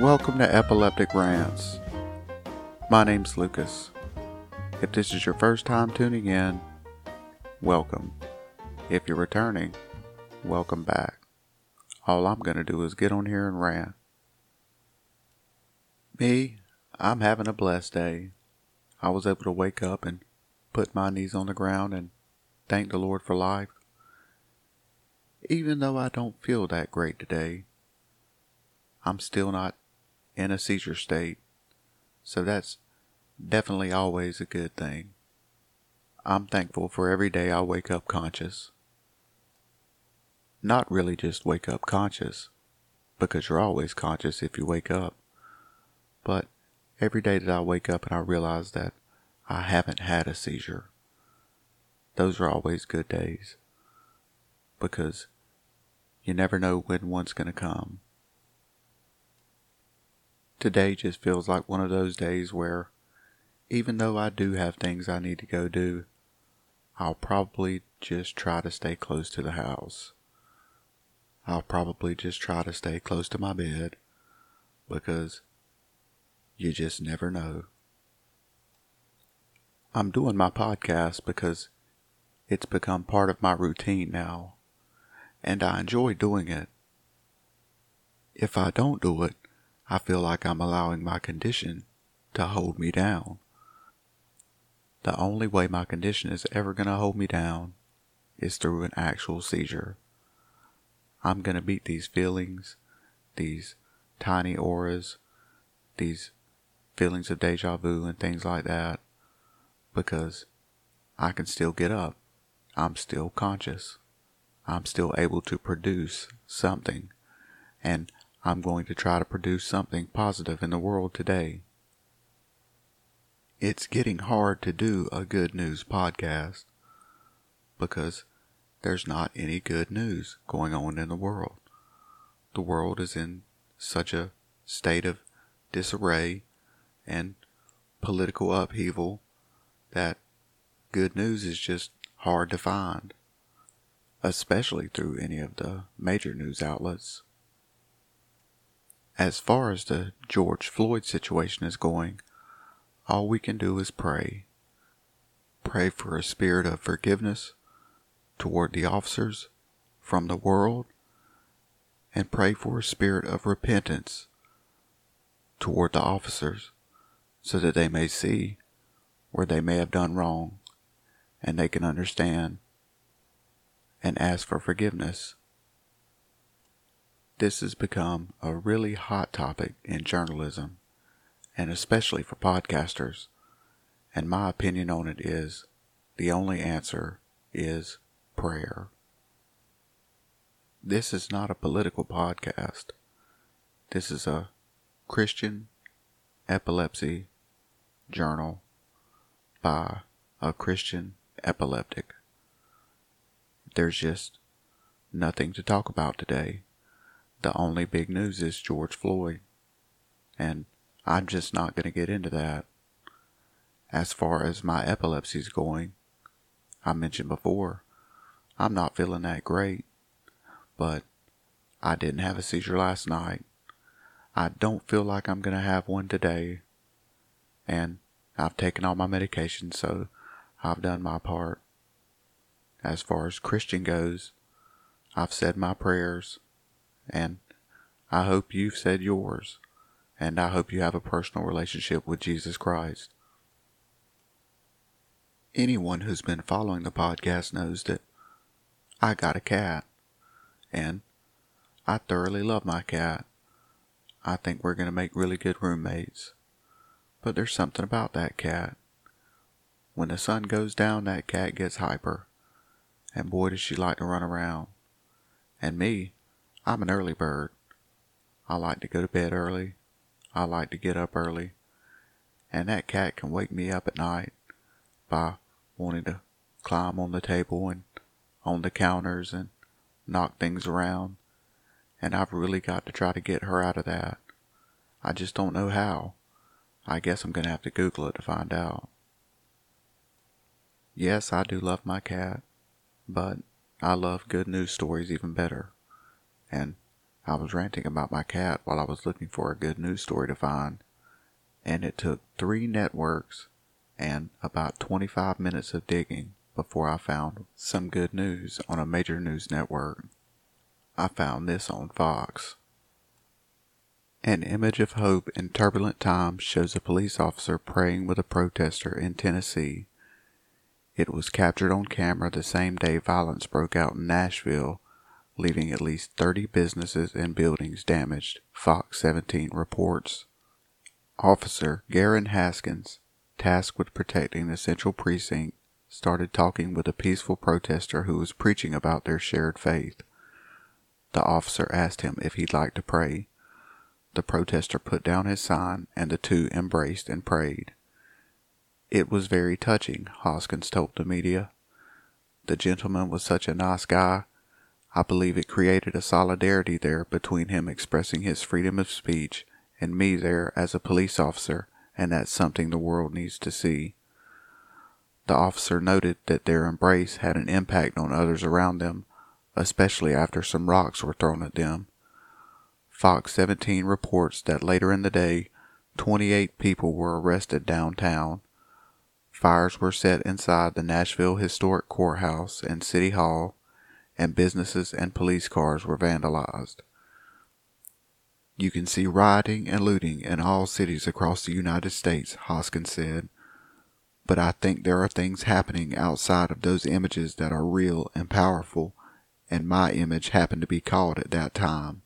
Welcome to Epileptic Rants. My name's Lucas. If this is your first time tuning in, welcome. If you're returning, welcome back. All I'm going to do is get on here and rant. Me, I'm having a blessed day. I was able to wake up and put my knees on the ground and thank the Lord for life. Even though I don't feel that great today, I'm still not in a seizure state, so that's definitely always a good thing. I'm thankful for every day I wake up conscious. Not really just wake up conscious, because you're always conscious if you wake up, but every day that I wake up and I realize that I haven't had a seizure. Those are always good days because you never know when one's going to come. Today just feels like one of those days where, even though I do have things I need to go do, I'll probably just try to stay close to the house. I'll probably just try to stay close to my bed because you just never know. I'm doing my podcast because it's become part of my routine now, and I enjoy doing it. If I don't do it, I feel like I'm allowing my condition to hold me down. The only way my condition is ever going to hold me down is through an actual seizure. I'm going to beat these feelings, these tiny auras, these feelings of deja vu and things like that, because I can still get up. I'm still conscious. I'm still able to produce something. And I'm going to try to produce something positive in the world today. It's getting hard to do a good news podcast because there's not any good news going on in the world. The world is in such a state of disarray and political upheaval that good news is just hard to find, especially through any of the major news outlets. As far as the George Floyd situation is going, all we can do is pray. Pray for a spirit of forgiveness toward the officers from the world, and pray for a spirit of repentance toward the officers so that they may see where they may have done wrong and they can understand and ask for forgiveness. This has become a really hot topic in journalism and especially for podcasters. And my opinion on it is the only answer is prayer. This is not a political podcast. This is a Christian epilepsy journal by a Christian epileptic. There's just nothing to talk about today. The only big news is George Floyd. And I'm just not going to get into that. As far as my epilepsy's going, I mentioned before, I'm not feeling that great. But I didn't have a seizure last night. I don't feel like I'm going to have one today. And I've taken all my medication, so I've done my part. As far as Christian goes, I've said my prayers, and I hope you've said yours, and I hope you have a personal relationship with Jesus Christ. Anyone who's been following the podcast knows that I got a cat, and I thoroughly love my cat. I think we're going to make really good roommates. But there's something about that cat. When the sun goes down, that cat gets hyper. And boy, does she like to run around. And me, I'm an early bird. I like to go to bed early. I like to get up early. And that cat can wake me up at night by wanting to climb on the table and on the counters and knock things around. And I've really got to try to get her out of that. I just don't know how. I guess I'm going to have to Google it to find out. Yes, I do love my cat, but I love good news stories even better. And I was ranting about my cat while I was looking for a good news story to find, and it took three networks and about 25 minutes of digging before I found some good news on a major news network. I found this on Fox. An image of hope in turbulent times shows a police officer praying with a protester in Tennessee. It was captured on camera the same day violence broke out in Nashville, leaving at least 30 businesses and buildings damaged, Fox 17 reports. Officer Garen Haskins tasked with protecting the central precinct, started talking with a peaceful protester who was preaching about their shared faith. The officer asked him if he'd like to pray. The protester put down his sign and the two embraced and prayed. It was very touching, Haskins told the media. The gentleman was such a nice guy. I believe it created a solidarity there between him expressing his freedom of speech and me there as a police officer and that's something the world needs to see. The officer noted that their embrace had an impact on others around them, especially after some rocks were thrown at them. Fox 17 reports that later in the day, 28 people were arrested downtown. Fires were set inside the Nashville Historic Courthouse and City Hall, and businesses and police cars were vandalized. You can see rioting and looting in all cities across the United States, Hoskins said. But I think there are things happening outside of those images that are real and powerful, and my image happened to be caught at that time.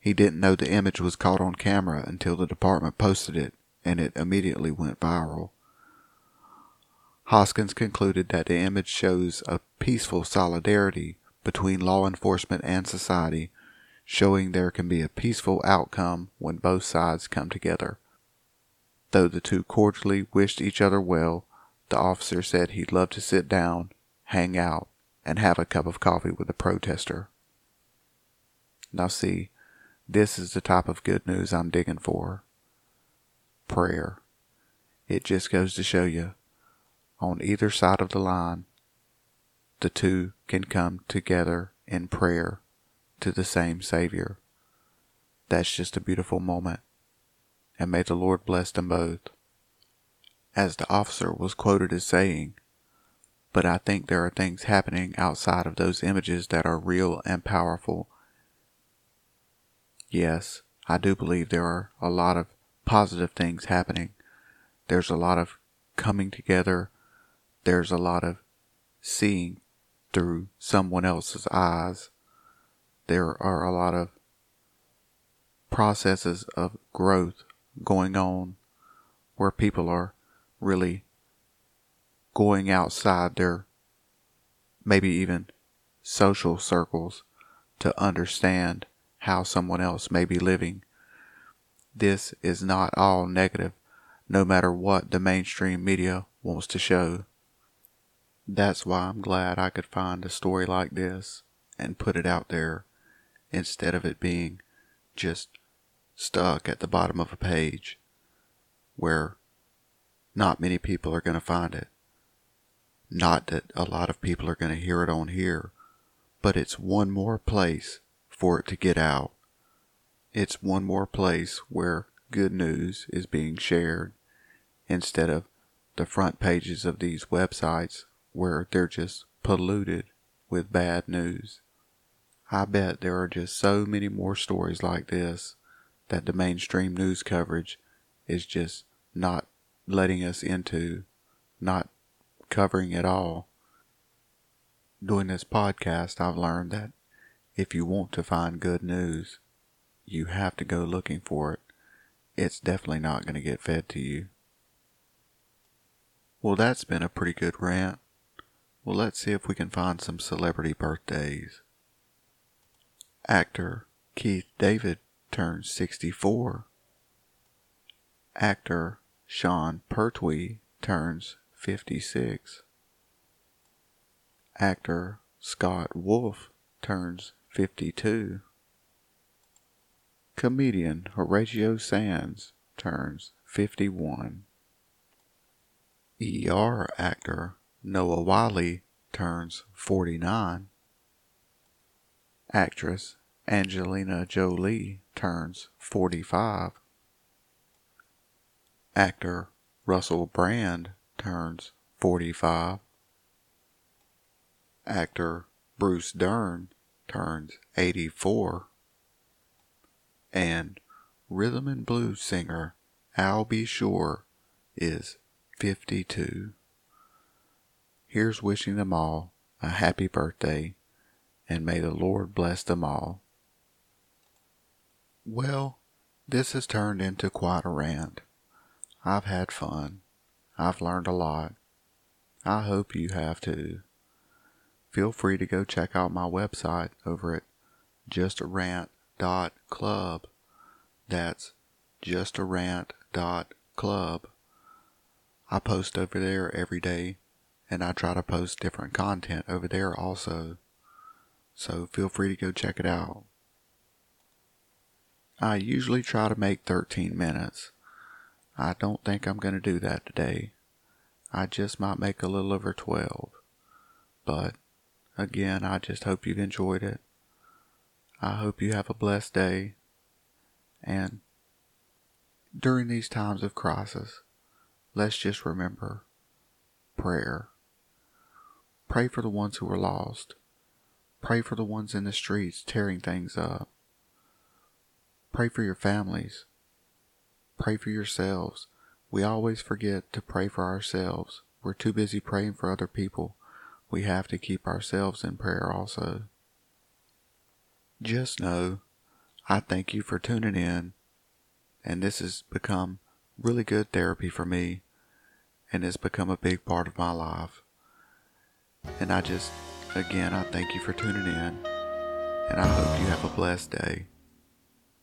He didn't know the image was caught on camera until the department posted it, and it immediately went viral. Hoskins concluded that the image shows a peaceful solidarity between law enforcement and society showing there can be a peaceful outcome when both sides come together. Though the two cordially wished each other well, the officer said he'd love to sit down, hang out, and have a cup of coffee with the protester. Now, see, this is the type of good news I'm digging for. Prayer. It just goes to show you, on either side of the line, the two can come together in prayer to the same Savior. That's just a beautiful moment. And may the Lord bless them both. As the officer was quoted as saying, but I think there are things happening outside of those images that are real and powerful. Yes, I do believe there are a lot of positive things happening. There's a lot of coming together. There's a lot of seeing through someone else's eyes there are a lot of processes of growth going on where people are really going outside their maybe even social circles to understand how someone else may be living. This is not all negative, no matter what the mainstream media wants to show. That's why I'm glad I could find a story like this and put it out there instead of it being just stuck at the bottom of a page where not many people are going to find it. Not that a lot of people are going to hear it on here, but it's one more place for it to get out. It's one more place where good news is being shared instead of the front pages of these websites where they're just polluted with bad news. I bet there are just so many more stories like this that the mainstream news coverage is just not letting us into, not covering it all. Doing this podcast, I've learned that if you want to find good news, you have to go looking for it. It's definitely not going to get fed to you. Well, that's been a pretty good rant. Well, let's see if we can find some celebrity birthdays. Actor Keith David turns 64. Actor Sean Pertwee turns 56. Actor Scott Wolf turns 52. Comedian Horatio Sanz turns 51. ER actor Noah Wyle turns 49. Actress Angelina Jolie turns 45. Actor Russell Brand turns 45. Actor Bruce Dern turns 84. And rhythm and blues singer Al B. Sure is 52. Here's wishing them all a happy birthday, and may the Lord bless them all. Well, this has turned into quite a rant. I've had fun. I've learned a lot. I hope you have too. Feel free to go check out my website over at justarant.club. That's justarant.club. I post over there every day and I try to post different content over there also. So feel free to go check it out. I usually try to make 13 minutes. I don't think I'm going to do that today. I just might make a little over 12. But again, I just hope you've enjoyed it. I hope you have a blessed day. And during these times of crisis, let's just remember prayer. Pray for the ones who are lost. Pray for the ones in the streets tearing things up. Pray for your families. Pray for yourselves. We always forget to pray for ourselves. We're too busy praying for other people. We have to keep ourselves in prayer also. Just know, I thank you for tuning in, and this has become really good therapy for me, and it's become a big part of my life. And I just, again, I thank you for tuning in, and I hope you have a blessed day.